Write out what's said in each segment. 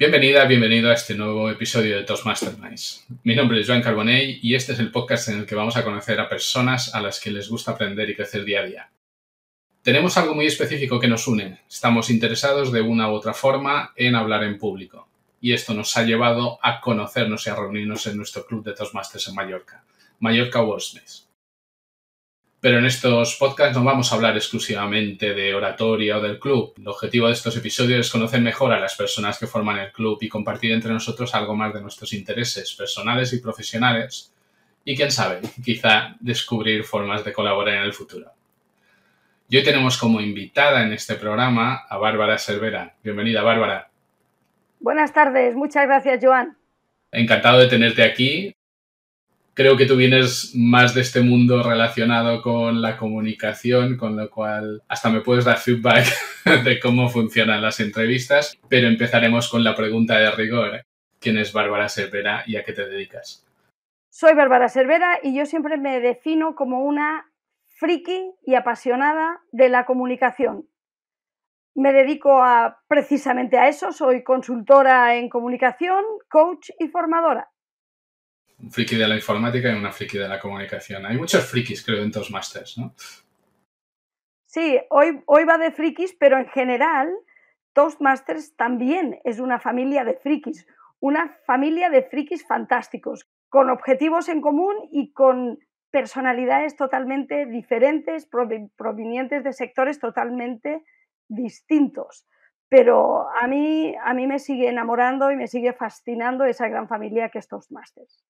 Bienvenida, bienvenido a este nuevo episodio de Toastmasters. Mi nombre es Joan Carbonell y este es el podcast en el que vamos a conocer a personas a las que les gusta aprender y crecer día a día. Tenemos algo muy específico que nos une. Estamos interesados de una u otra forma en hablar en público. Y esto nos ha llevado a conocernos y a reunirnos en nuestro club de Toastmasters en Mallorca, Mallorca Wordsmiths. Pero en estos podcasts no vamos a hablar exclusivamente de oratoria o del club. El objetivo de estos episodios es conocer mejor a las personas que forman el club y compartir entre nosotros algo más de nuestros intereses personales y profesionales. Y quién sabe, quizá descubrir formas de colaborar en el futuro. Y hoy tenemos como invitada en este programa a Bárbara Cervera. Bienvenida, Bárbara. Buenas tardes, muchas gracias, Joan. Encantado de tenerte aquí creo que tú vienes más de este mundo relacionado con la comunicación, con lo cual hasta me puedes dar feedback de cómo funcionan las entrevistas, pero empezaremos con la pregunta de rigor. ¿Quién es Bárbara Cervera y a qué te dedicas? Soy Bárbara Cervera y yo siempre me defino como una friki y apasionada de la comunicación. Me dedico a, precisamente a eso, soy consultora en comunicación, coach y formadora un friki de la informática y una friki de la comunicación. Hay muchos frikis, creo, en Toastmasters, ¿no? Sí, hoy, hoy va de frikis, pero en general Toastmasters también es una familia de frikis, una familia de frikis fantásticos, con objetivos en común y con personalidades totalmente diferentes, provenientes de sectores totalmente distintos. Pero a mí, a mí me sigue enamorando y me sigue fascinando esa gran familia que es Toastmasters.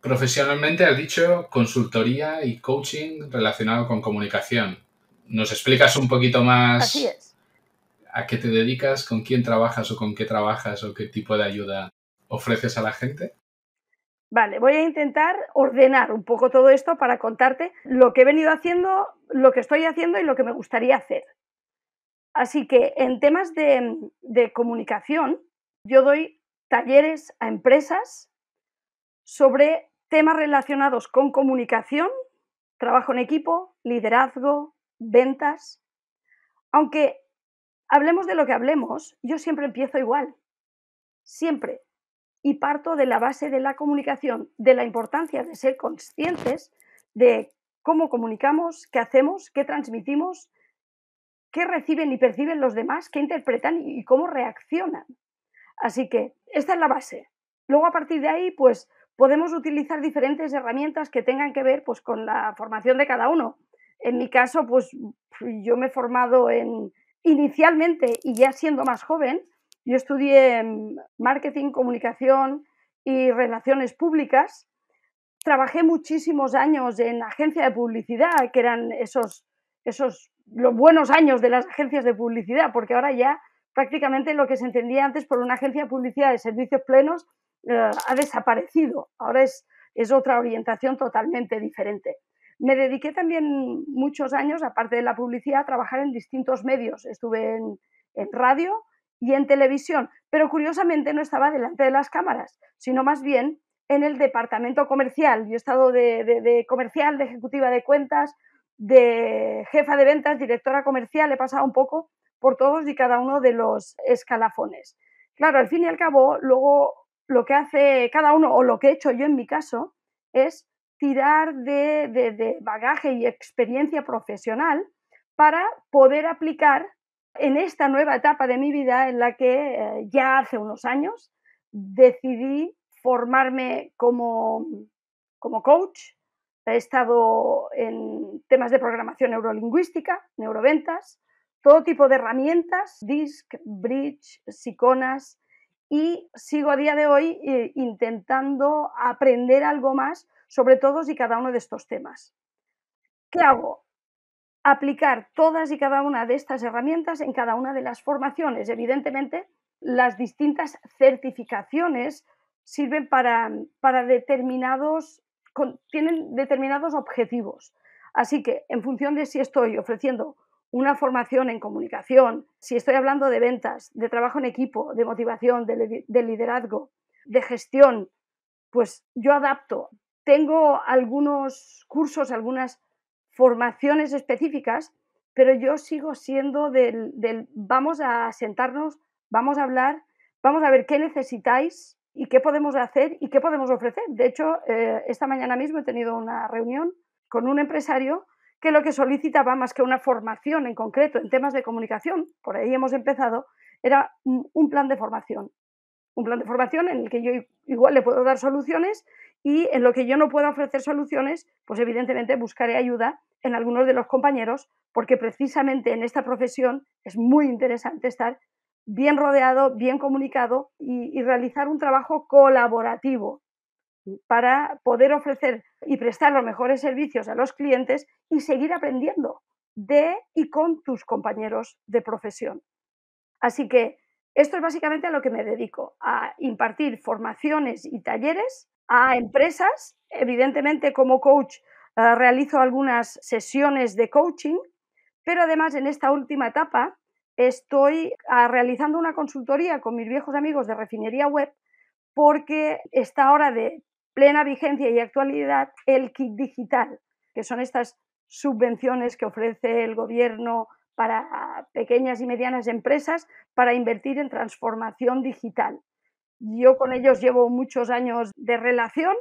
Profesionalmente has dicho consultoría y coaching relacionado con comunicación. ¿Nos explicas un poquito más a qué te dedicas, con quién trabajas o con qué trabajas o qué tipo de ayuda ofreces a la gente? Vale, voy a intentar ordenar un poco todo esto para contarte lo que he venido haciendo, lo que estoy haciendo y lo que me gustaría hacer. Así que en temas de, de comunicación, yo doy talleres a empresas sobre temas relacionados con comunicación, trabajo en equipo, liderazgo, ventas. Aunque hablemos de lo que hablemos, yo siempre empiezo igual, siempre. Y parto de la base de la comunicación, de la importancia de ser conscientes de cómo comunicamos, qué hacemos, qué transmitimos, qué reciben y perciben los demás, qué interpretan y cómo reaccionan. Así que esta es la base. Luego a partir de ahí, pues podemos utilizar diferentes herramientas que tengan que ver pues, con la formación de cada uno. En mi caso, pues yo me he formado en, inicialmente y ya siendo más joven, yo estudié marketing, comunicación y relaciones públicas. Trabajé muchísimos años en agencia de publicidad, que eran esos, esos los buenos años de las agencias de publicidad, porque ahora ya prácticamente lo que se entendía antes por una agencia de publicidad de servicios plenos eh, ha desaparecido. Ahora es, es otra orientación totalmente diferente. Me dediqué también muchos años, aparte de la publicidad, a trabajar en distintos medios. Estuve en, radio y en televisión, pero curiosamente no estaba delante de las cámaras, sino más bien en el departamento comercial. Yo he estado de, comercial, de ejecutiva de cuentas, de jefa de ventas, directora comercial, he pasado un poco por todos y cada uno de los escalafones. Claro, al fin y al cabo, luego lo que hace cada uno, o lo que he hecho yo en mi caso, es tirar de, bagaje y experiencia profesional para poder aplicar en esta nueva etapa de mi vida en la que eh, ya hace unos años decidí formarme como, como coach. He estado en temas de programación neurolingüística, neuroventas, todo tipo de herramientas, DISC, Bridge, Siconas, y sigo a día de hoy eh, intentando aprender algo más sobre todos y cada uno de estos temas. ¿Qué hago? Aplicar todas y cada una de estas herramientas en cada una de las formaciones. Evidentemente, las distintas certificaciones sirven para, para determinados, tienen determinados objetivos. Así que, en función de si estoy ofreciendo una formación en comunicación, si estoy hablando de ventas, de trabajo en equipo, de motivación, de, liderazgo, de gestión, pues yo adapto. Tengo algunos cursos, algunas formaciones específicas, pero yo sigo siendo del, vamos a sentarnos, vamos a hablar, vamos a ver qué necesitáis y qué podemos hacer y qué podemos ofrecer. De hecho, eh, esta mañana mismo he tenido una reunión con un empresario que lo que solicitaba más que una formación en concreto en temas de comunicación, por ahí hemos empezado, era un plan de formación. Un plan de formación en el que yo igual le puedo dar soluciones y en lo que yo no pueda ofrecer soluciones, pues evidentemente buscaré ayuda en algunos de los compañeros, porque precisamente en esta profesión es muy interesante estar bien rodeado, bien comunicado y, realizar un trabajo colaborativo para poder ofrecer y prestar los mejores servicios a los clientes y seguir aprendiendo de y con tus compañeros de profesión. Así que esto es básicamente a lo que me dedico, a impartir formaciones y talleres a empresas. Evidentemente, como coach, eh, realizo algunas sesiones de coaching, pero además en esta última etapa estoy ah, realizando una consultoría con mis viejos amigos de refinería web porque está ahora de plena vigencia y actualidad el kit digital, que son estas subvenciones que ofrece el gobierno para pequeñas y medianas empresas para invertir en transformación digital. Yo con ellos llevo muchos años de relación,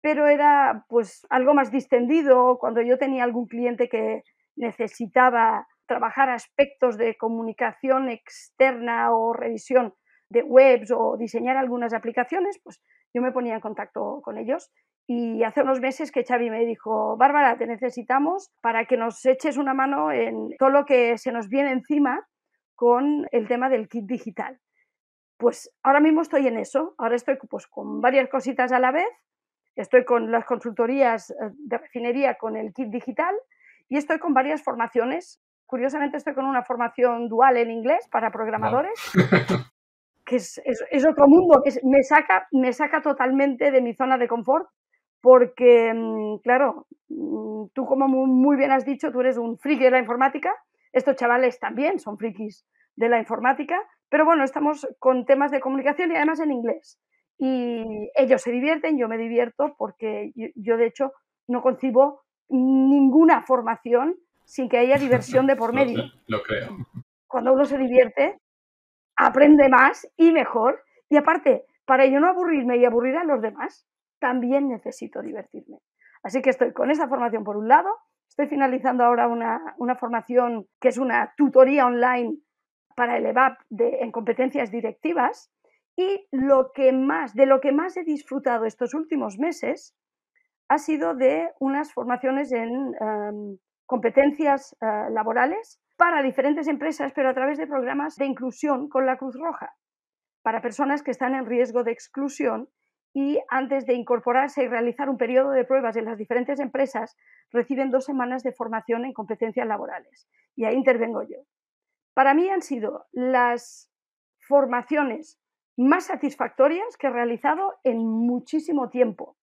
pero era pues algo más distendido cuando yo tenía algún cliente que necesitaba trabajar aspectos de comunicación externa o revisión de webs o diseñar algunas aplicaciones, pues yo me ponía en contacto con ellos. Y hace unos meses que Xavi me dijo, Bárbara, te necesitamos para que nos eches una mano en todo lo que se nos viene encima con el tema del kit digital. Pues ahora mismo estoy en eso, ahora estoy pues, con varias cositas a la vez, estoy con las consultorías eh, de refinería con el kit digital y estoy con varias formaciones Curiosamente estoy con una formación dual en inglés para programadores, que es, otro mundo, que me, saca, me saca totalmente de mi zona de confort, porque, mm, claro, mm, tú como muy bien has dicho, tú eres un friki de la informática, estos chavales también son frikis de la informática, pero bueno, estamos con temas de comunicación y además en inglés. Y ellos se divierten, yo me divierto porque yo de hecho no concibo ninguna formación sin que haya diversión de por medio. Lo, creo. Cuando uno se divierte, aprende más y mejor. Y aparte, para yo no aburrirme y aburrir a los demás, también necesito divertirme. Así que estoy con esa formación por un lado, estoy finalizando ahora una, una formación que es una tutoría online para el EVAP de, en competencias directivas y lo que más, de lo que más he disfrutado estos últimos meses ha sido de unas formaciones en em, competencias eh, laborales para diferentes empresas, pero a través de programas de inclusión con la Cruz Roja, para personas que están en riesgo de exclusión y antes de incorporarse y realizar un periodo de pruebas en las diferentes empresas, reciben dos semanas de formación en competencias laborales. Y ahí intervengo yo. Para mí han sido las formaciones más satisfactorias que he realizado en muchísimo tiempo.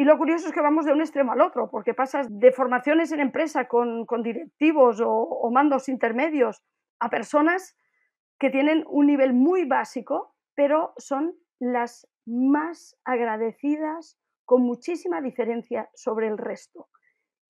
Y lo curioso es que vamos de un extremo al otro, porque pasas de formaciones en empresa con, directivos o, mandos intermedios a personas que tienen un nivel muy básico, pero son las más agradecidas con muchísima diferencia sobre el resto.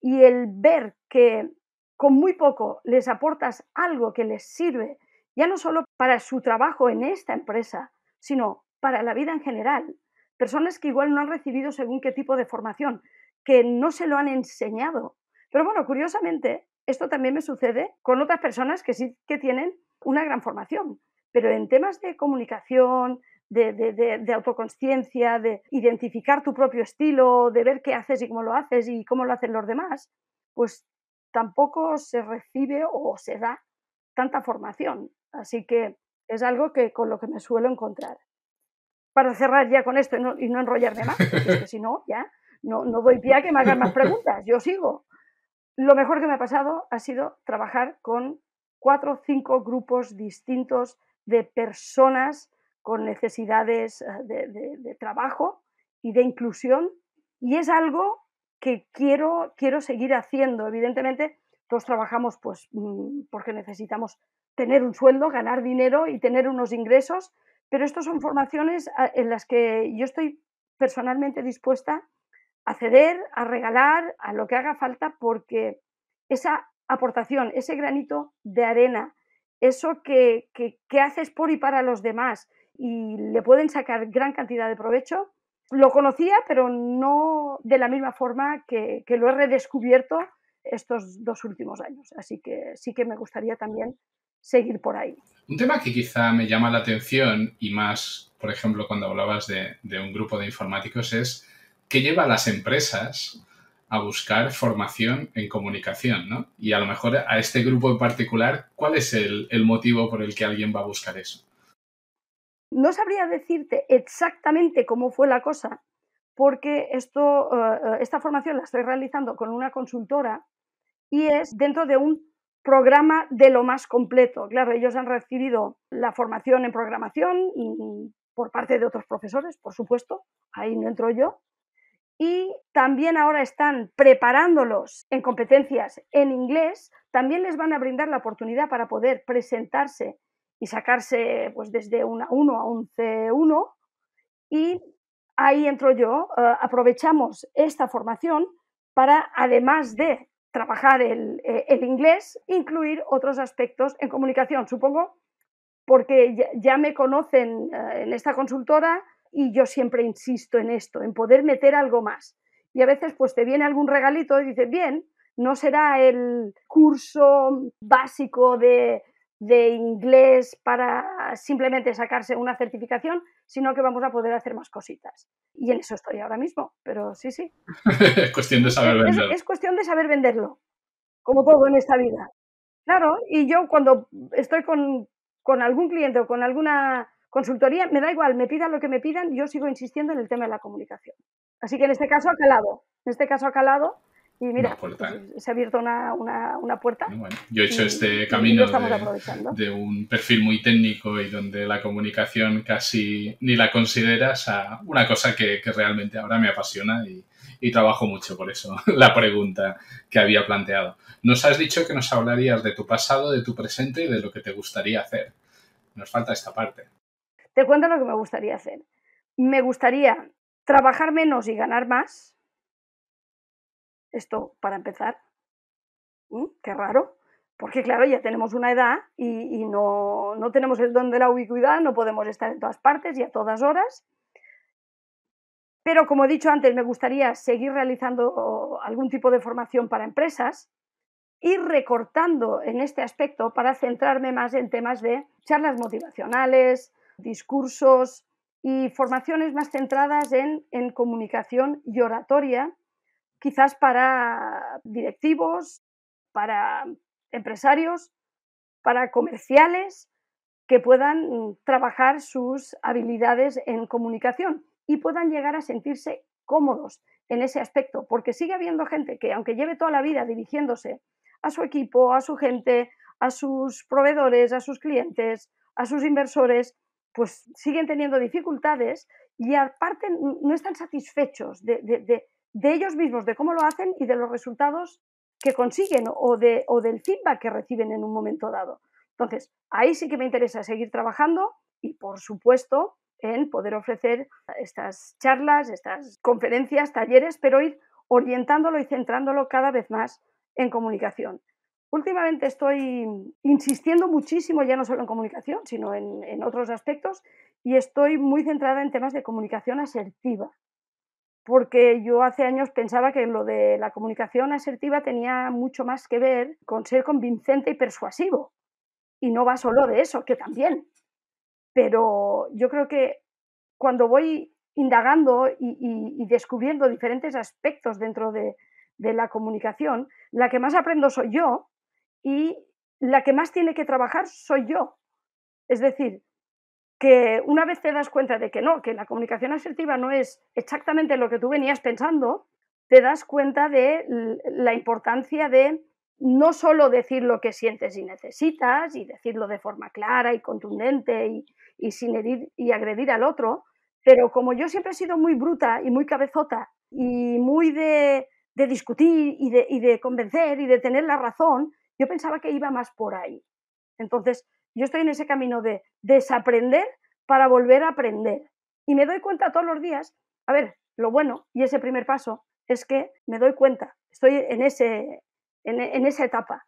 Y el ver que con muy poco les aportas algo que les sirve, ya no solo para su trabajo en esta empresa, sino para la vida en general, personas que igual no han recibido según qué tipo de formación, que no se lo han enseñado. Pero bueno, curiosamente, esto también me sucede con otras personas que sí que tienen una gran formación, pero en temas de comunicación, de, de, de, autoconsciencia, de identificar tu propio estilo, de ver qué haces y cómo lo haces y cómo lo hacen los demás, pues tampoco se recibe o se da tanta formación. Así que es algo que con lo que me suelo encontrar para cerrar ya con esto y no, enrollarme más, porque si no, ya no, no doy pie a que me hagan más preguntas, yo sigo. Lo mejor que me ha pasado ha sido trabajar con cuatro o cinco grupos distintos de personas con necesidades eh, de, trabajo y de inclusión y es algo que quiero, quiero seguir haciendo. Evidentemente, todos trabajamos pues, mm, porque necesitamos tener un sueldo, ganar dinero y tener unos ingresos, pero estas son formaciones ah, en las que yo estoy personalmente dispuesta a ceder, a regalar, a lo que haga falta, porque esa aportación, ese granito de arena, eso que, haces por y para los demás y le pueden sacar gran cantidad de provecho. Lo conocía, pero no de la misma forma que, que lo he redescubierto estos dos últimos años. Así que sí que me gustaría también seguir por ahí. Un tema que quizá me llama la atención y más, por ejemplo, cuando hablabas de, de un grupo de informáticos es qué lleva a las empresas a buscar formación en comunicación, ¿no? Y a lo mejor a este grupo en particular, ¿cuál es el, el motivo por el que alguien va a buscar eso? No sabría decirte exactamente cómo fue la cosa, porque esto, uh, esta formación la estoy realizando con una consultora y es dentro de un programa de lo más completo. Claro, ellos han recibido la formación en programación por parte de otros profesores, por supuesto, ahí no entro yo, y también ahora están preparándolos en competencias en inglés, también les van a brindar la oportunidad para poder presentarse y sacarse pues desde una 1 a un C1 y ahí entro yo, uh, aprovechamos esta formación para, además de trabajar el, eh, el, inglés, incluir otros aspectos en comunicación, supongo, porque ya, ya me conocen uh, en esta consultora, y yo siempre insisto en esto, en poder meter algo más. Y a veces pues te viene algún regalito y dices, bien, no será el curso básico de, de inglés para simplemente sacarse una certificación, sino que vamos a poder hacer más cositas. Y en eso estoy ahora mismo, pero sí, sí. es cuestión de saber venderlo. Es, es, cuestión de saber venderlo, como todo en esta vida. Claro, y yo cuando estoy con, con algún cliente o con alguna Consultoría, me da igual, me pidan lo que me pidan, yo sigo insistiendo en el tema de la comunicación. Así que en este caso ha calado, en este caso ha calado y mira, pues, se ha abierto una, una, una puerta. Bueno, yo he hecho y, este camino de, de, un perfil muy técnico y donde la comunicación casi ni la consideras a una cosa que, que realmente ahora me apasiona y, y, trabajo mucho por eso, la pregunta que había planteado. Nos has dicho que nos hablarías de tu pasado, de tu presente y de lo que te gustaría hacer. Nos falta esta parte. Te cuento lo que me gustaría hacer. Me gustaría trabajar menos y ganar más. Esto para empezar. ¿Mm? Qué raro. Porque claro, ya tenemos una edad y, y no, no, tenemos el don de la ubicuidad, no podemos estar en todas partes y a todas horas. Pero como he dicho antes, me gustaría seguir realizando algún tipo de formación para empresas, ir recortando en este aspecto para centrarme más en temas de charlas motivacionales, discursos y formaciones más centradas en, en comunicación y oratoria, quizás para directivos, para empresarios, para comerciales que puedan trabajar sus habilidades en comunicación y puedan llegar a sentirse cómodos en ese aspecto, porque sigue habiendo gente que, aunque lleve toda la vida dirigiéndose a su equipo, a su gente, a sus proveedores, a sus clientes, a sus inversores, pues siguen teniendo dificultades y aparte no están satisfechos de, de, de, ellos mismos, de cómo lo hacen y de los resultados que consiguen o, de, o del feedback que reciben en un momento dado. Entonces, ahí sí que me interesa seguir trabajando y, por supuesto, en poder ofrecer estas charlas, estas conferencias, talleres, pero ir orientándolo y centrándolo cada vez más en comunicación. Últimamente estoy insistiendo muchísimo, ya no solo en comunicación, sino en, en, otros aspectos, y estoy muy centrada en temas de comunicación asertiva, porque yo hace años pensaba que lo de la comunicación asertiva tenía mucho más que ver con ser convincente y persuasivo, y no va solo de eso, que también. Pero yo creo que cuando voy indagando y, descubriendo diferentes aspectos dentro de, de la comunicación, la que más aprendo soy yo y la que más tiene que trabajar soy yo. Es decir, que una vez te das cuenta de que no, que la comunicación asertiva no es exactamente lo que tú venías pensando, te das cuenta de la importancia de no solo decir lo que sientes y necesitas y decirlo de forma clara y contundente y, y sin herir y agredir al otro, pero como yo siempre he sido muy bruta y muy cabezota y muy de, de discutir y de, y de convencer y de tener la razón, yo pensaba que iba más por ahí. Entonces, yo estoy en ese camino de desaprender para volver a aprender. Y me doy cuenta todos los días, a ver, lo bueno y ese primer paso es que me doy cuenta, estoy en, ese, en, en esa etapa.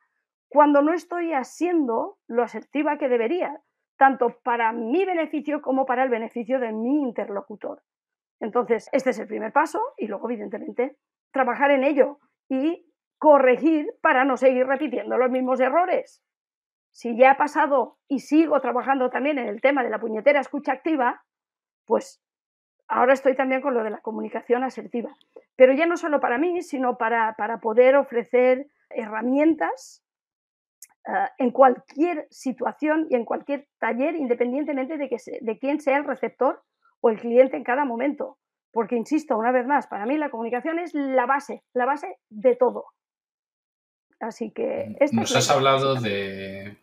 Cuando no estoy haciendo lo asertiva que debería, tanto para mi beneficio como para el beneficio de mi interlocutor. Entonces, este es el primer paso y luego, evidentemente, trabajar en ello y corregir para no seguir repitiendo los mismos errores. Si ya he pasado y sigo trabajando también en el tema de la puñetera escucha activa, pues ahora estoy también con lo de la comunicación asertiva. Pero ya no solo para mí, sino para, para poder ofrecer herramientas eh, en cualquier situación y en cualquier taller, independientemente de, que de quién sea el receptor o el cliente en cada momento. Porque, insisto, una vez más, para mí la comunicación es la base, la base de todo. Así que... Nos has hablado de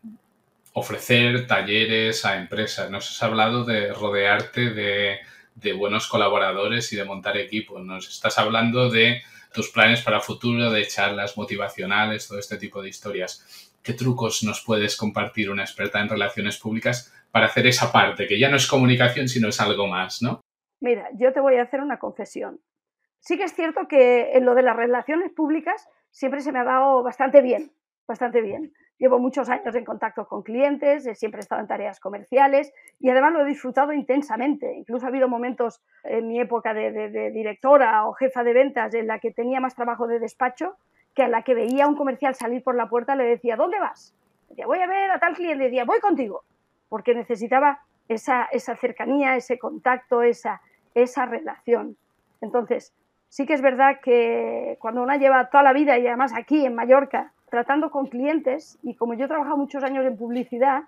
ofrecer talleres a empresas, nos has hablado de rodearte de, de buenos colaboradores y de montar equipos, nos estás hablando de tus planes para futuro, de charlas motivacionales, todo este tipo de historias. ¿Qué trucos nos puedes compartir una experta en relaciones públicas para hacer esa parte, que ya no es comunicación, sino es algo más, ¿no? Mira, yo te voy a hacer una confesión. Sí que es cierto que en lo de las relaciones públicas siempre se me ha dado bastante bien, bastante bien. Llevo muchos años en contacto con clientes, siempre he estado en tareas comerciales y además lo he disfrutado intensamente. Incluso ha habido momentos en mi época de, directora o jefa de ventas en la que tenía más trabajo de despacho que a la que veía un comercial salir por la puerta le decía, ¿dónde vas? Decía, voy a ver a tal cliente. Decía, voy contigo. Porque necesitaba esa, esa cercanía, ese contacto, esa, esa relación. Entonces, sí que es verdad que cuando una lleva toda la vida y además aquí en Mallorca tratando con clientes, y como yo he trabajado muchos años en publicidad,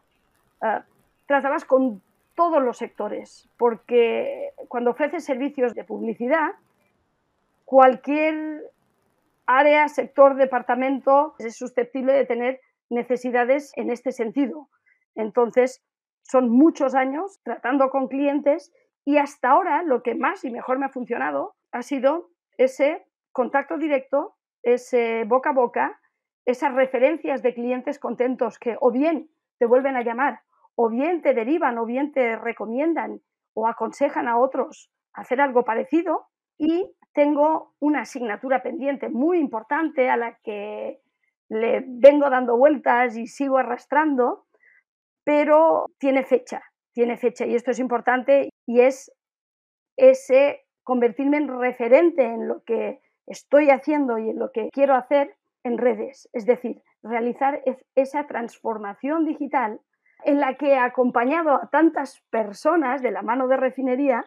uh, tratabas con todos los sectores, porque cuando ofreces servicios de publicidad, cualquier área, sector, departamento es susceptible de tener necesidades en este sentido. Entonces, son muchos años tratando con clientes y hasta ahora lo que más y mejor me ha funcionado ha sido ese contacto directo, ese boca a boca, esas referencias de clientes contentos que o bien te vuelven a llamar, o bien te derivan, o bien te recomiendan o aconsejan a otros hacer algo parecido. Y tengo una asignatura pendiente muy importante a la que le vengo dando vueltas y sigo arrastrando, pero tiene fecha, tiene fecha y esto es importante y es ese convertirme en referente en lo que estoy haciendo y en lo que quiero hacer en redes, es decir, realizar esa transformación digital en la que he acompañado a tantas personas de la mano de refinería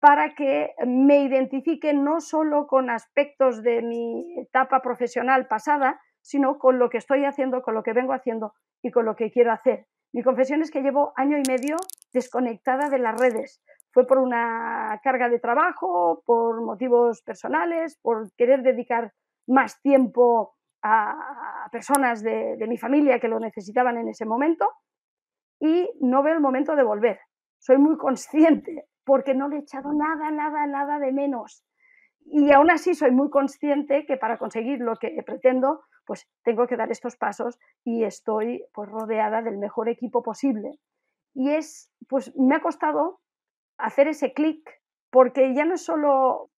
para que me identifiquen no solo con aspectos de mi etapa profesional pasada, sino con lo que estoy haciendo, con lo que vengo haciendo y con lo que quiero hacer. Mi confesión es que llevo año y medio desconectada de las redes. Fue por una carga de trabajo, por motivos personales, por querer dedicar más tiempo a, personas de, mi familia que lo necesitaban en ese momento y no veo el momento de volver. Soy muy consciente porque no le he echado nada, nada, nada de menos. Y aún así soy muy consciente que para conseguir lo que pretendo, pues tengo que dar estos pasos y estoy pues rodeada del mejor equipo posible. Y es, pues me ha costado hacer ese clic porque ya no es solo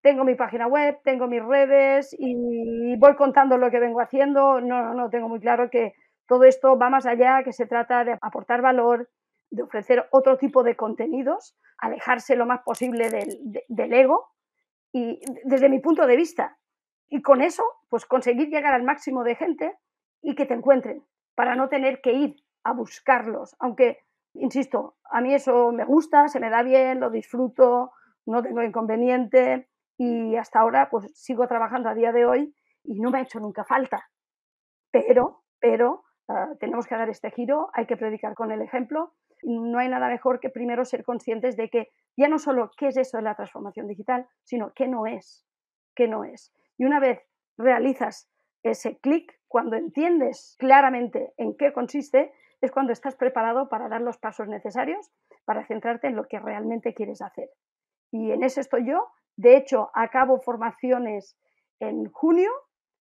tengo mi página web, tengo mis redes y voy contando lo que vengo haciendo. No, no, no, tengo muy claro que todo esto va más allá, que se trata de aportar valor, de ofrecer otro tipo de contenidos, alejarse lo más posible del, ego y desde mi punto de vista. Y con eso, pues conseguir llegar al máximo de gente y que te encuentren, para no tener que ir a buscarlos. Aunque, insisto, a mí eso me gusta, se me da bien, lo disfruto, no tengo inconveniente y hasta ahora pues sigo trabajando a día de hoy y no me ha hecho nunca falta. Pero, pero ah, tenemos que dar este giro, hay que predicar con el ejemplo. No hay nada mejor que primero ser conscientes de que ya no solo qué es eso de la transformación digital, sino qué no es, qué no es. Y una vez realizas ese clic, cuando entiendes claramente en qué consiste, es cuando estás preparado para dar los pasos necesarios para centrarte en lo que realmente quieres hacer. Y en eso estoy yo de hecho, acabo formaciones en junio,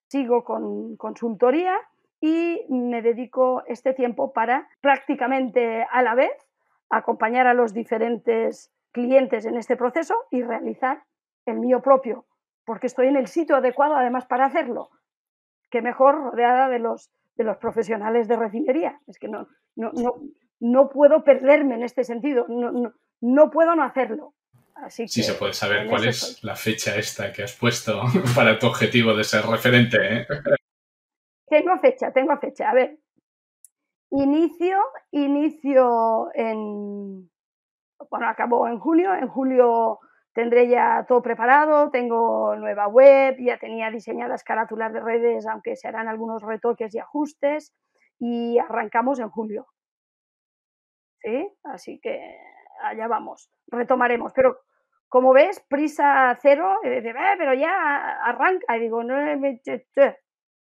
sigo con consultoría y me dedico este tiempo para prácticamente a la vez acompañar a los diferentes clientes en este proceso y realizar el mío propio, porque estoy en el sitio adecuado además para hacerlo. Qué mejor rodeada de los, de los profesionales de refinería. Es que no, no, no puedo perderme en este sentido, no, puedo no hacerlo. Así sí, se puede saber cuál es la fecha esta que has puesto para tu objetivo de ser referente. ¿eh? Tengo fecha, tengo fecha. A ver, inicio, inicio en, bueno, acabó en junio, en julio tendré ya todo preparado, tengo nueva web, ya tenía diseñadas carátulas de redes, aunque se harán algunos retoques y ajustes, y arrancamos en julio. ¿Sí? Así que allá vamos, retomaremos. Pero como ves, prisa cero, eh, eh, pero ya arranca, y digo, no,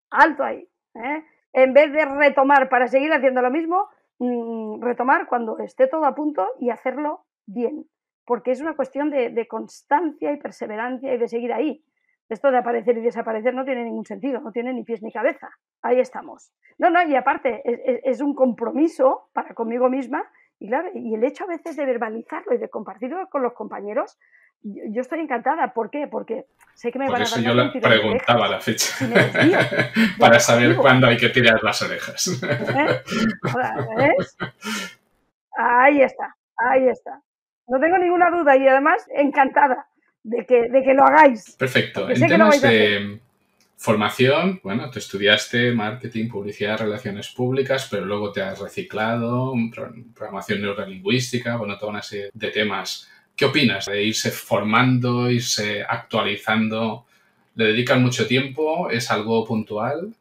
alto ahí. ¿eh? En vez de retomar para seguir haciendo lo mismo, mm, retomar cuando esté todo a punto y hacerlo bien porque es una cuestión de, constancia y perseverancia y de seguir ahí. Esto de aparecer y desaparecer no tiene ningún sentido, no tiene ni pies ni cabeza. Ahí estamos. No, no, y aparte, es, un compromiso para conmigo misma y claro, y el hecho a veces de verbalizarlo y de compartirlo con los compañeros, yo, estoy encantada. ¿Por qué? Porque sé que me van a eso yo le preguntaba la fecha. para saber cuándo hay que tirar las orejas. ¿Eh? Ahí está, ahí está. No tengo ninguna duda y además encantada de que, de que lo hagáis. Perfecto. En temas de formación, bueno, tú estudiaste marketing, publicidad, relaciones públicas, pero luego te has reciclado, programación neurolingüística, bueno, toda una serie de temas. ¿Qué opinas de irse formando, irse actualizando? ¿Le dedican mucho tiempo? ¿Es algo puntual?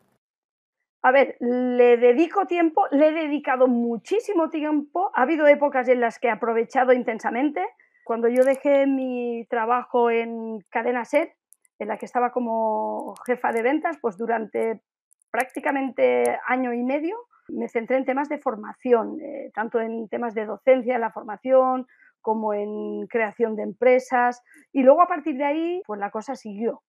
A ver, le dedico tiempo, le he dedicado muchísimo tiempo. Ha habido épocas en las que he aprovechado intensamente. Cuando yo dejé mi trabajo en Cadena Ser, en la que estaba como jefa de ventas, pues durante prácticamente año y medio me centré en temas de formación, eh, tanto en temas de docencia, la formación, como en creación de empresas. Y luego a partir de ahí, pues la cosa siguió.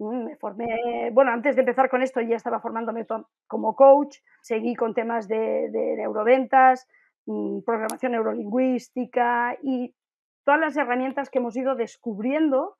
Mm, me formé, bueno, antes de empezar con esto ya estaba formándome como coach, seguí con temas de, neuroventas, mm, programación neurolingüística y todas las herramientas que hemos ido descubriendo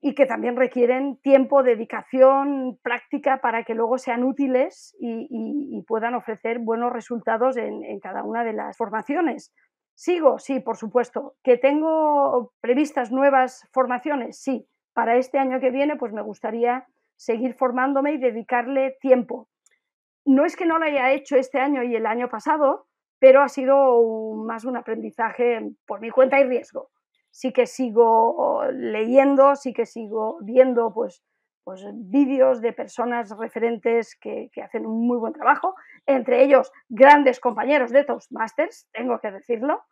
y que también requieren tiempo, dedicación, práctica para que luego sean útiles y, puedan ofrecer buenos resultados en, en cada una de las formaciones. Sigo, sí, por supuesto. ¿Que tengo previstas nuevas formaciones? Sí para este año que viene, pues me gustaría seguir formándome y dedicarle tiempo. No es que no lo haya hecho este año y el año pasado, pero ha sido más un aprendizaje por mi cuenta y riesgo. Sí que sigo leyendo, sí que sigo viendo pues, pues vídeos de personas referentes que, hacen un muy buen trabajo, entre ellos grandes compañeros de Toastmasters, tengo que decirlo,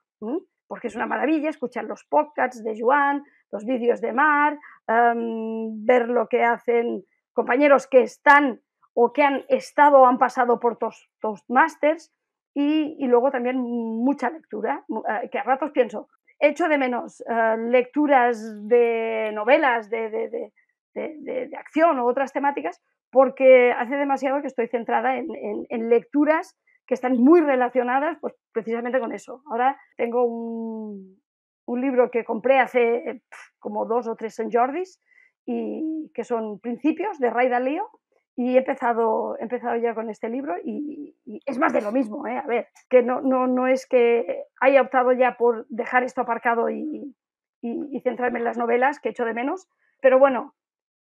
porque es una maravilla escuchar los podcasts de Joan, los vídeos de Mar, em, ver lo que hacen compañeros que están o que han estado o han pasado por Toastmasters y, y luego también mucha lectura, eh, que a ratos pienso, echo de menos eh, lecturas de novelas, de, de, de, de, acción o otras temáticas, porque hace demasiado que estoy centrada en, en, lecturas que están muy relacionadas pues, precisamente con eso. Ahora tengo un, un libro que compré hace como dos o tres en Jordis y que son Principios de Ray Dalio y he empezado, he empezado ya con este libro y, es más de lo mismo, ¿eh? a ver, que no, no, no es que haya optado ya por dejar esto aparcado y, y, centrarme en las novelas, que echo de menos, pero bueno,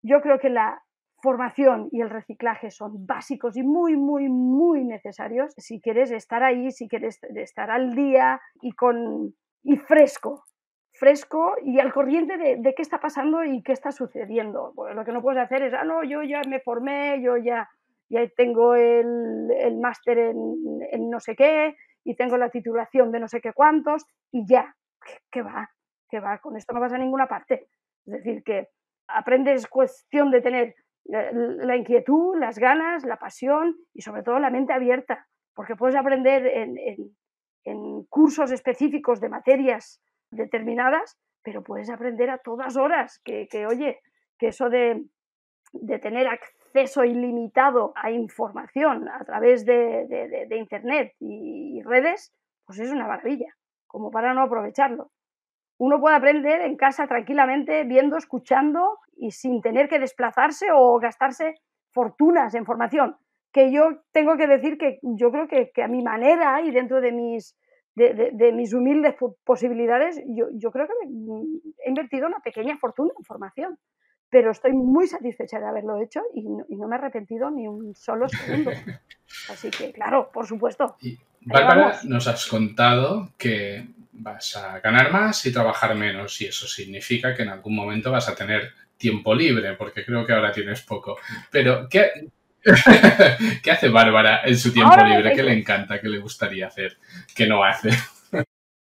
yo creo que la formación y el reciclaje son básicos y muy, muy, muy necesarios si quieres estar ahí, si quieres estar al día y con y fresco, fresco y al corriente de, qué está pasando y qué está sucediendo. lo que no puedes hacer es, ah, no, yo ya me formé, yo ya, ya tengo el, el máster en, no sé qué y tengo la titulación de no sé qué cuántos y ya, ¿qué, va? ¿Qué va? Con esto no vas a ninguna parte. Es decir, que aprendes cuestión de tener la inquietud, las ganas, la pasión y sobre todo la mente abierta, porque puedes aprender en, en cursos específicos de materias determinadas, pero puedes aprender a todas horas, que, oye, que eso de, tener acceso ilimitado a información a través de, Internet y, redes, pues es una maravilla, como para no aprovecharlo. Uno puede aprender en casa tranquilamente, viendo, escuchando y sin tener que desplazarse o gastarse fortunas en formación, que yo tengo que decir que yo creo que, a mi manera y dentro de mis, de, mis humildes posibilidades, yo, yo, creo que he invertido una pequeña fortuna en formación, pero estoy muy satisfecha de haberlo hecho y no, y no me he arrepentido ni un solo segundo. Así que, claro, por supuesto. Y, Bárbara, nos has contado que vas a ganar más y trabajar menos y eso significa que en algún momento vas a tener tiempo libre, porque creo que ahora tienes poco. Pero, ¿qué, ¿Qué hace Bárbara en su tiempo libre? ¿Qué le encanta? ¿Qué le gustaría hacer? ¿Qué no hace?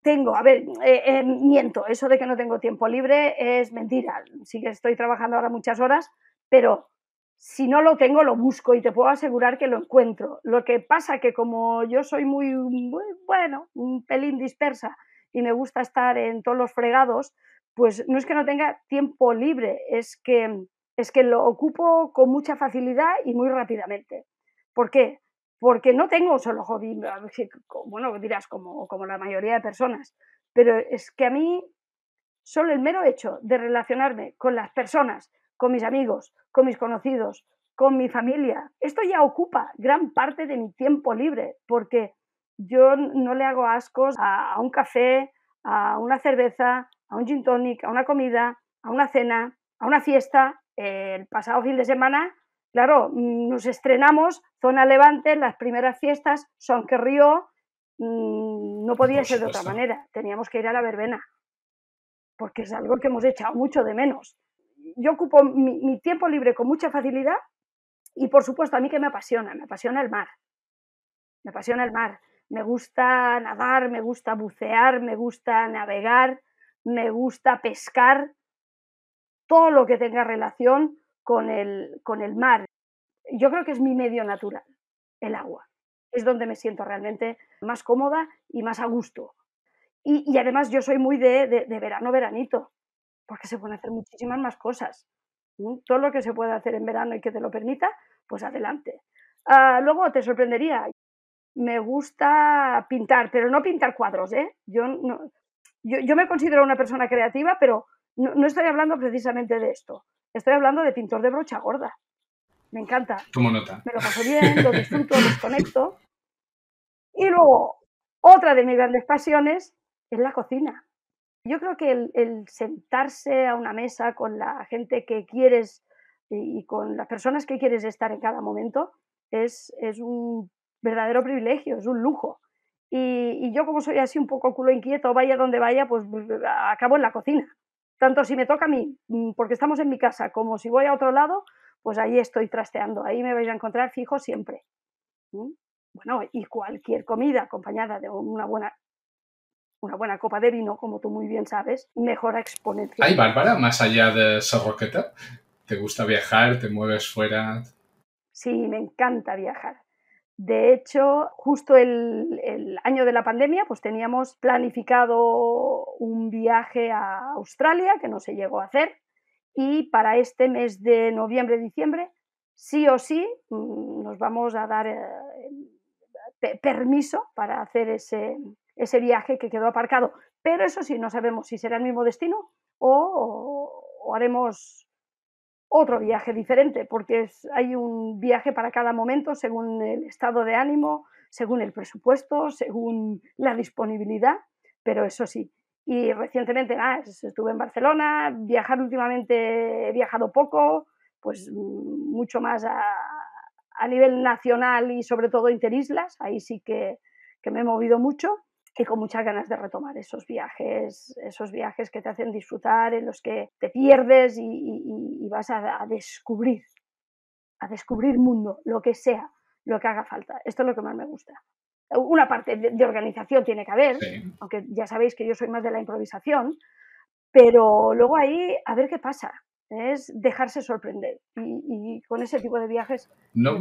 Tengo, a ver, eh, eh, miento, eso de que no tengo tiempo libre es mentira. Sí que estoy trabajando ahora muchas horas, pero si no lo tengo, lo busco y te puedo asegurar que lo encuentro. Lo que pasa que como yo soy muy, muy bueno, un pelín dispersa y me gusta estar en todos los fregados, pues no es que no tenga tiempo libre, es que es que lo ocupo con mucha facilidad y muy rápidamente. ¿Por qué? Porque no tengo solo hobby, bueno, dirás como, como la mayoría de personas, pero es que a mí solo el mero hecho de relacionarme con las personas, con mis amigos, con mis conocidos, con mi familia, esto ya ocupa gran parte de mi tiempo libre, porque yo no le hago ascos a un café, a una cerveza, a un gin tonic, a una comida, a una cena, a una fiesta, el pasado fin de semana, claro, mm, nos estrenamos Zona Levante, las primeras fiestas, Son que Río, mm, no podía ser de otra manera, teníamos que ir a la verbena, porque es algo que hemos echado mucho de menos. Yo ocupo mi, tiempo libre con mucha facilidad y por supuesto a mí que me apasiona, me apasiona el mar, me apasiona el mar, me gusta nadar, me gusta bucear, me gusta navegar, me gusta pescar, todo lo que tenga relación con el, con el mar. Yo creo que es mi medio natural, el agua. Es donde me siento realmente más cómoda y más a gusto. Y, además yo soy muy de, de, verano, veranito, porque se pueden hacer muchísimas más cosas. Todo lo que se puede hacer en verano y que te lo permita, pues adelante. Ah, luego te sorprendería, me gusta pintar, pero no pintar cuadros, ¿eh? Yo, no, yo, yo me considero una persona creativa, pero no, estoy hablando precisamente de esto. Estoy hablando de pintor de brocha gorda. Me encanta. Tomo nota. Me lo paso bien, lo disfruto, desconecto. Y luego, otra de mis grandes pasiones es la cocina. Yo creo que el, sentarse a una mesa con la gente que quieres y, con las personas que quieres estar en cada momento es, es un verdadero privilegio, es un lujo. Y, y, yo como soy así un poco culo inquieto, vaya donde vaya, pues acabo en la cocina tanto si me toca a mí, mm, porque estamos en mi casa, como si voy a otro lado, pues ahí estoy trasteando, ahí me vais a encontrar fijo siempre. Bueno, y cualquier comida acompañada de una buena, una buena copa de vino, como tú muy bien sabes, mejora exponencialmente. ¿Hay Bárbara, más allá de Sorroqueta? ¿Te gusta viajar? ¿Te mueves fuera? Sí, me encanta viajar. De hecho, justo el, año de la pandemia, pues teníamos planificado un viaje a Australia que no se llegó a hacer y para este mes de noviembre-diciembre, sí o sí, mm, nos vamos a dar eh, permiso para hacer ese, viaje que quedó aparcado. Pero eso sí, no sabemos si será el mismo destino o haremos otro viaje diferente, porque hay un viaje para cada momento según el estado de ánimo, según el presupuesto, según la disponibilidad, pero eso sí. Y recientemente estuve en Barcelona, viajar últimamente he viajado poco, pues mm, mucho más a, a nivel nacional y sobre todo interislas, ahí sí que, que me he movido mucho y con muchas ganas de retomar esos viajes, esos viajes que te hacen disfrutar, en los que te pierdes y, vas a, descubrir, a descubrir mundo, lo que sea, lo que haga falta. Esto es lo que más me gusta. Una parte de, organización tiene que haber, aunque ya sabéis que yo soy más de la improvisación, pero luego ahí a ver qué pasa es dejarse sorprender. Y, con ese tipo de viajes no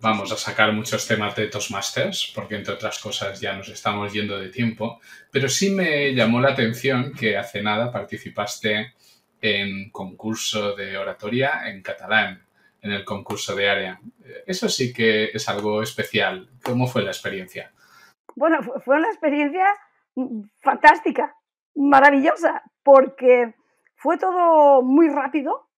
vamos a sacar muchos temas de Toastmasters, porque entre otras cosas ya nos estamos yendo de tiempo, pero sí me llamó la atención que hace nada participaste en concurso de oratoria en catalán, en el concurso de área. Eso sí que es algo especial. ¿Cómo fue la experiencia? Bueno, fue una experiencia fantástica, maravillosa, porque fue todo muy rápido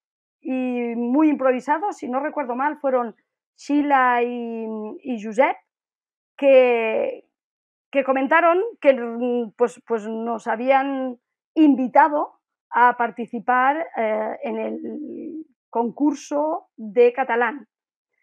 y muy improvisado. Si no recuerdo mal, fueron Sheila y, Josep, que, que comentaron que mm, pues, pues nos habían invitado a participar eh, en el concurso de catalán.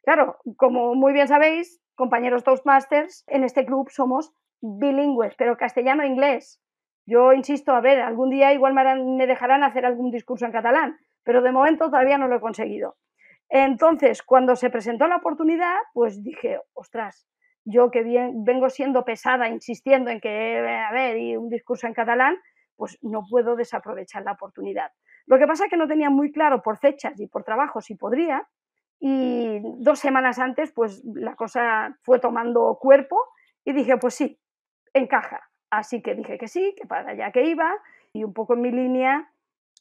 Claro, como muy bien sabéis, compañeros Toastmasters, en este club somos bilingües, pero castellano-inglés. Yo insisto, a ver, algún día igual me dejarán hacer algún discurso en catalán, pero de momento todavía no lo he conseguido. Entonces, cuando se presentó la oportunidad, pues dije, ostras, yo que bien, vengo siendo pesada, insistiendo en que, a ver, y un discurso en catalán, pues no puedo desaprovechar la oportunidad. Lo que pasa es que no tenía muy claro por fechas y por trabajo si podría, y dos semanas antes, pues la cosa fue tomando cuerpo y dije, pues sí, encaja. Así que dije que sí, que para allá que iba, y un poco en mi línea,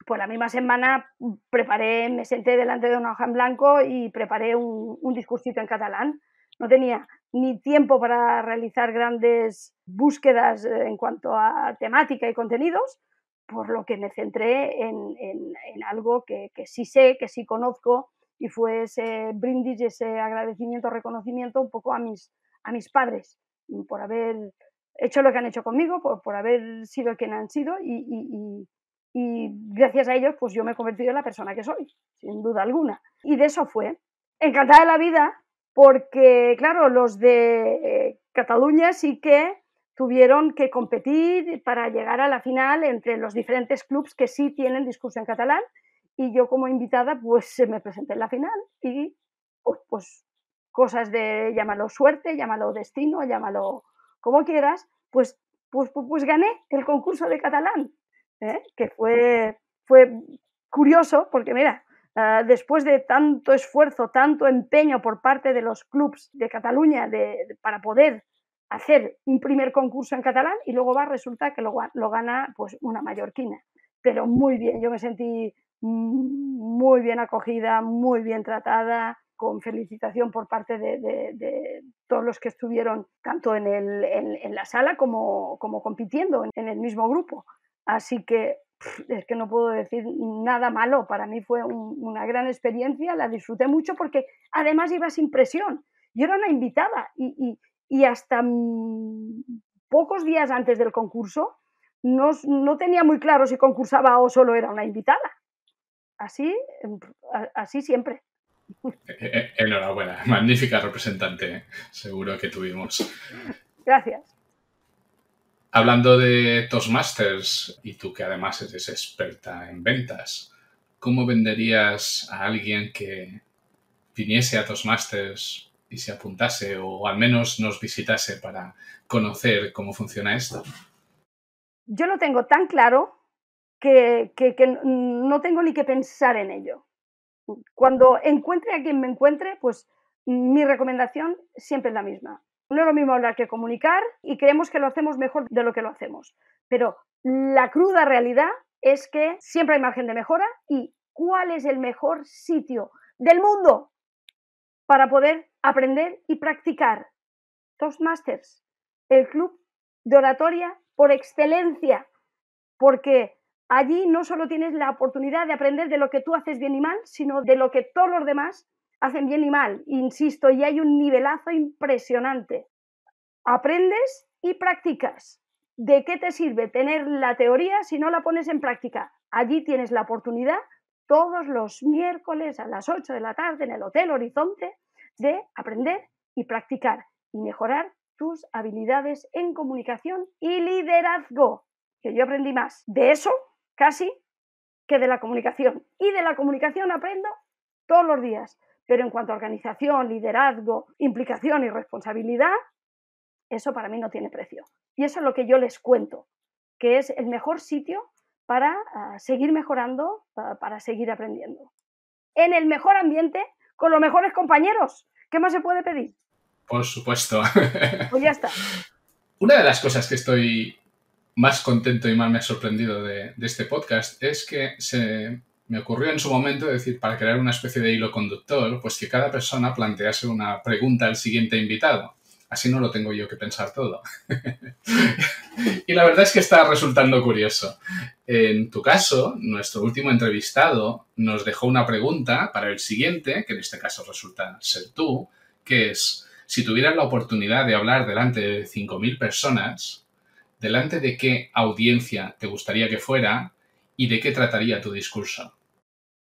pues la misma semana preparé, me senté delante de una hoja en blanco y preparé un, discursito en catalán. No tenía ni tiempo para realizar grandes búsquedas eh, en cuanto a temática y contenidos, por lo que me centré en, algo que, sí sé, que sí conozco, y fue ese brindis, ese agradecimiento, reconocimiento un poco a mis, a mis padres por haber hecho lo que han hecho conmigo, por, por haber sido quien han sido y, y, y, gracias a ellos pues yo me he convertido en la persona que soy, sin duda alguna. Y de eso fue. Encantada de la vida porque, claro, los de Cataluña sí que tuvieron que competir para llegar a la final entre los diferentes clubs que sí tienen discurso en catalán y yo como invitada pues me presenté en la final y pues cosas de llámalo suerte, llámalo destino, llámalo como quieras, pues, pues, pues, pues gané el concurso de catalán, ¿eh? que fue, fue curioso porque mira, uh, después de tanto esfuerzo, tanto empeño por parte de los clubs de Cataluña de, para poder hacer un primer concurso en catalán y luego va, resulta que lo, lo gana pues una mallorquina. Pero muy bien, yo me sentí muy bien acogida, muy bien tratada, con felicitación por parte de, de, de todos los que estuvieron tanto en, el, en, en la sala como, como compitiendo en, en, el mismo grupo. Así que es que no puedo decir nada malo. Para mí fue un, una gran experiencia, la disfruté mucho porque además iba sin presión. Yo era una invitada y, y, y hasta pocos días antes del concurso no, no tenía muy claro si concursaba o solo era una invitada así, así siempre. E, e, enhorabuena, magnífica representante, seguro que tuvimos. Gracias. Hablando de Toastmasters, y tú que además eres experta en ventas, ¿cómo venderías a alguien que viniese a Toastmasters y se apuntase o al menos nos visitase para conocer cómo funciona esto? Yo lo tengo tan claro que, que, que, no tengo ni que pensar en ello. Cuando encuentre a quien me encuentre, pues mi recomendación siempre es la misma. No es lo mismo hablar que comunicar y creemos que lo hacemos mejor de lo que lo hacemos. Pero la cruda realidad es que siempre hay margen de mejora y cuál es el mejor sitio del mundo para poder aprender y practicar. Toastmasters, el club de oratoria por excelencia, porque allí no solo tienes la oportunidad de aprender de lo que tú haces bien y mal, sino de lo que todos los demás hacen bien y mal. Insisto, y hay un nivelazo impresionante. Aprendes y practicas. ¿De qué te sirve tener la teoría si no la pones en práctica? Allí tienes la oportunidad todos los miércoles a las 8 de la tarde en el Hotel Horizonte de aprender y practicar y mejorar tus habilidades en comunicación y liderazgo, que yo aprendí más de eso casi que de la comunicación. Y de la comunicación aprendo todos los días. Pero en cuanto a organización, liderazgo, implicación y responsabilidad, eso para mí no tiene precio. Y eso es lo que yo les cuento, que es el mejor sitio para uh, seguir mejorando, uh, para seguir aprendiendo. En el mejor ambiente, con los mejores compañeros. ¿Qué más se puede pedir? Por supuesto. Pues ya está. Una de las cosas que estoy más contento y más me ha sorprendido de, este podcast es que se me ocurrió en su momento decir, para crear una especie de hilo conductor, pues que cada persona plantease una pregunta al siguiente invitado. Así no lo tengo yo que pensar todo. y la verdad es que está resultando curioso. En tu caso, nuestro último entrevistado nos dejó una pregunta para el siguiente, que en este caso resulta ser tú, que es, si tuvieras la oportunidad de hablar delante de 5.000 personas, ¿delante de qué audiencia te gustaría que fuera y de qué trataría tu discurso?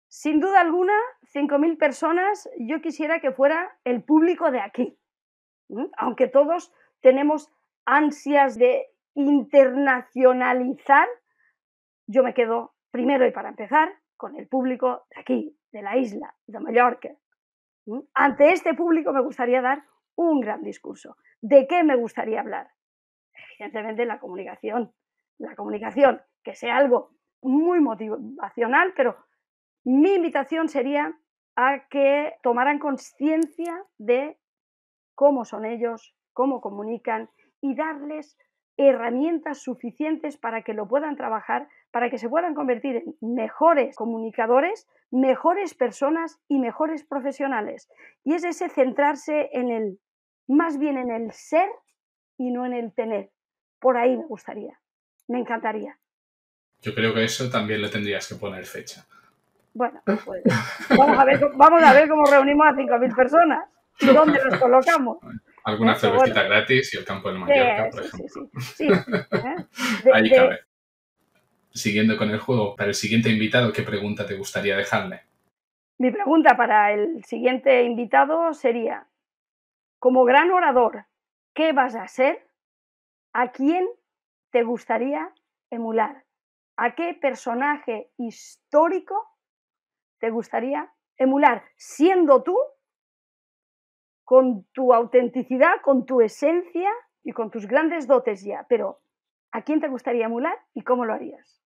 Sin duda alguna, 5.000 personas, yo quisiera que fuera el público de aquí. Aunque todos tenemos ansias de internacionalizar, yo me quedo primero y para empezar con el público de aquí, de la isla, de Mallorca. Ante este público me gustaría dar un gran discurso. ¿De qué me gustaría hablar? Evidentemente la comunicación. La comunicación, que sea algo muy motivacional, pero mi invitación sería a que tomaran conciencia de cómo son ellos, cómo comunican y darles herramientas suficientes para que lo puedan trabajar, para que se puedan convertir en mejores comunicadores, mejores personas y mejores profesionales. Y es ese centrarse en el, más bien en el ser y no en el tener. Por ahí me gustaría, me encantaría. Yo creo que eso también le tendrías que poner fecha. Bueno, pues vamos a ver, vamos a ver cómo reunimos a 5.000 personas y dónde los colocamos. Alguna cervecita gratis y el campo del Mallorca, por ejemplo. Sí, ¿eh? Ahí cabe. Siguiendo con el juego, para el siguiente invitado, ¿qué pregunta te gustaría dejarle? Mi pregunta para el siguiente invitado sería, como gran orador, ¿qué vas a ser? ¿A quién te gustaría emular? ¿A qué personaje histórico te gustaría emular siendo tú, con tu autenticidad, con tu esencia y con tus grandes dotes ya? Pero, ¿a quién te gustaría emular y cómo lo harías?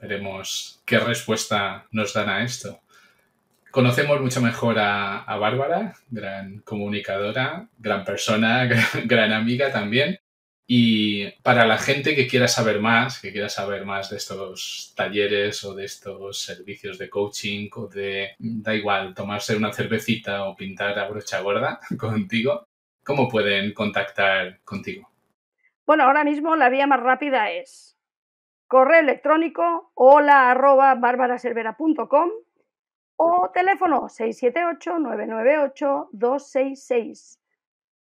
Veremos qué respuesta nos dan a esto. Conocemos mucho mejor a, Bárbara, gran comunicadora, gran persona, gran amiga también. Y para la gente que quiera saber más, que quiera saber más de estos talleres o de estos servicios de coaching o de, da igual, tomarse una cervecita o pintar a brocha gorda contigo, ¿cómo pueden contactar contigo? Bueno, ahora mismo la vía más rápida es correo electrónico hola arroba barbaraservera.com o teléfono 678-998-266.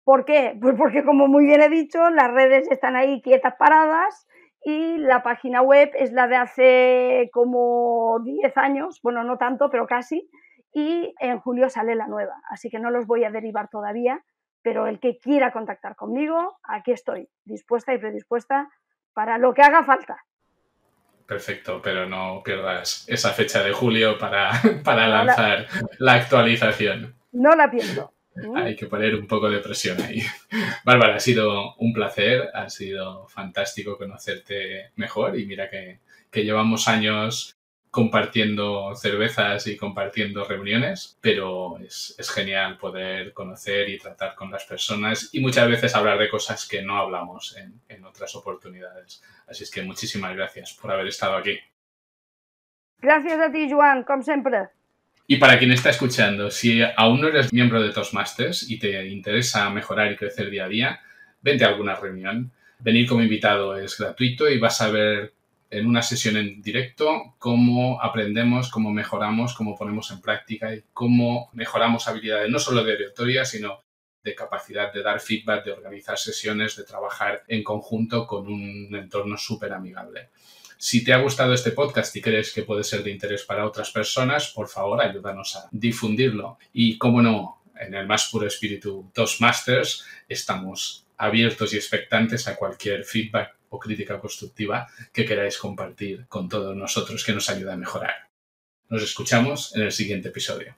¿Por qué? Pues porque, como muy bien he dicho, las redes están ahí quietas paradas y la página web es la de hace como 10 años, bueno, no tanto, pero casi, y en julio sale la nueva. Así que no los voy a derivar todavía, pero el que quiera contactar conmigo, aquí estoy, dispuesta y predispuesta para lo que haga falta. Perfecto, pero no pierdas esa fecha de julio para, para lanzar la actualización. No la pierdo. Hay que poner un poco de presión ahí. Bárbara, ha sido un placer, ha sido fantástico conocerte mejor y mira que, llevamos años compartiendo cervezas y compartiendo reuniones, pero es, genial poder conocer y tratar con las personas y muchas veces hablar de cosas que no hablamos en, en otras oportunidades. Así es que muchísimas gracias por haber estado aquí. Gracias a ti, Joan, como siempre. Y para quien está escuchando, si aún no eres miembro de Toastmasters y te interesa mejorar y crecer día a día, vente a alguna reunión. Venir como invitado es gratuito y vas a ver en una sesión en directo cómo aprendemos, cómo mejoramos, cómo ponemos en práctica y cómo mejoramos habilidades no solo de oratoria, sino de capacidad de dar feedback, de organizar sesiones, de trabajar en conjunto con un entorno súper amigable. Si te ha gustado este podcast y crees que puede ser de interés para otras personas, por favor, ayúdanos a difundirlo. Y como no, en el más puro espíritu Toastmasters, estamos abiertos y expectantes a cualquier feedback o crítica constructiva que queráis compartir con todos nosotros que nos ayuda a mejorar. Nos escuchamos en el siguiente episodio.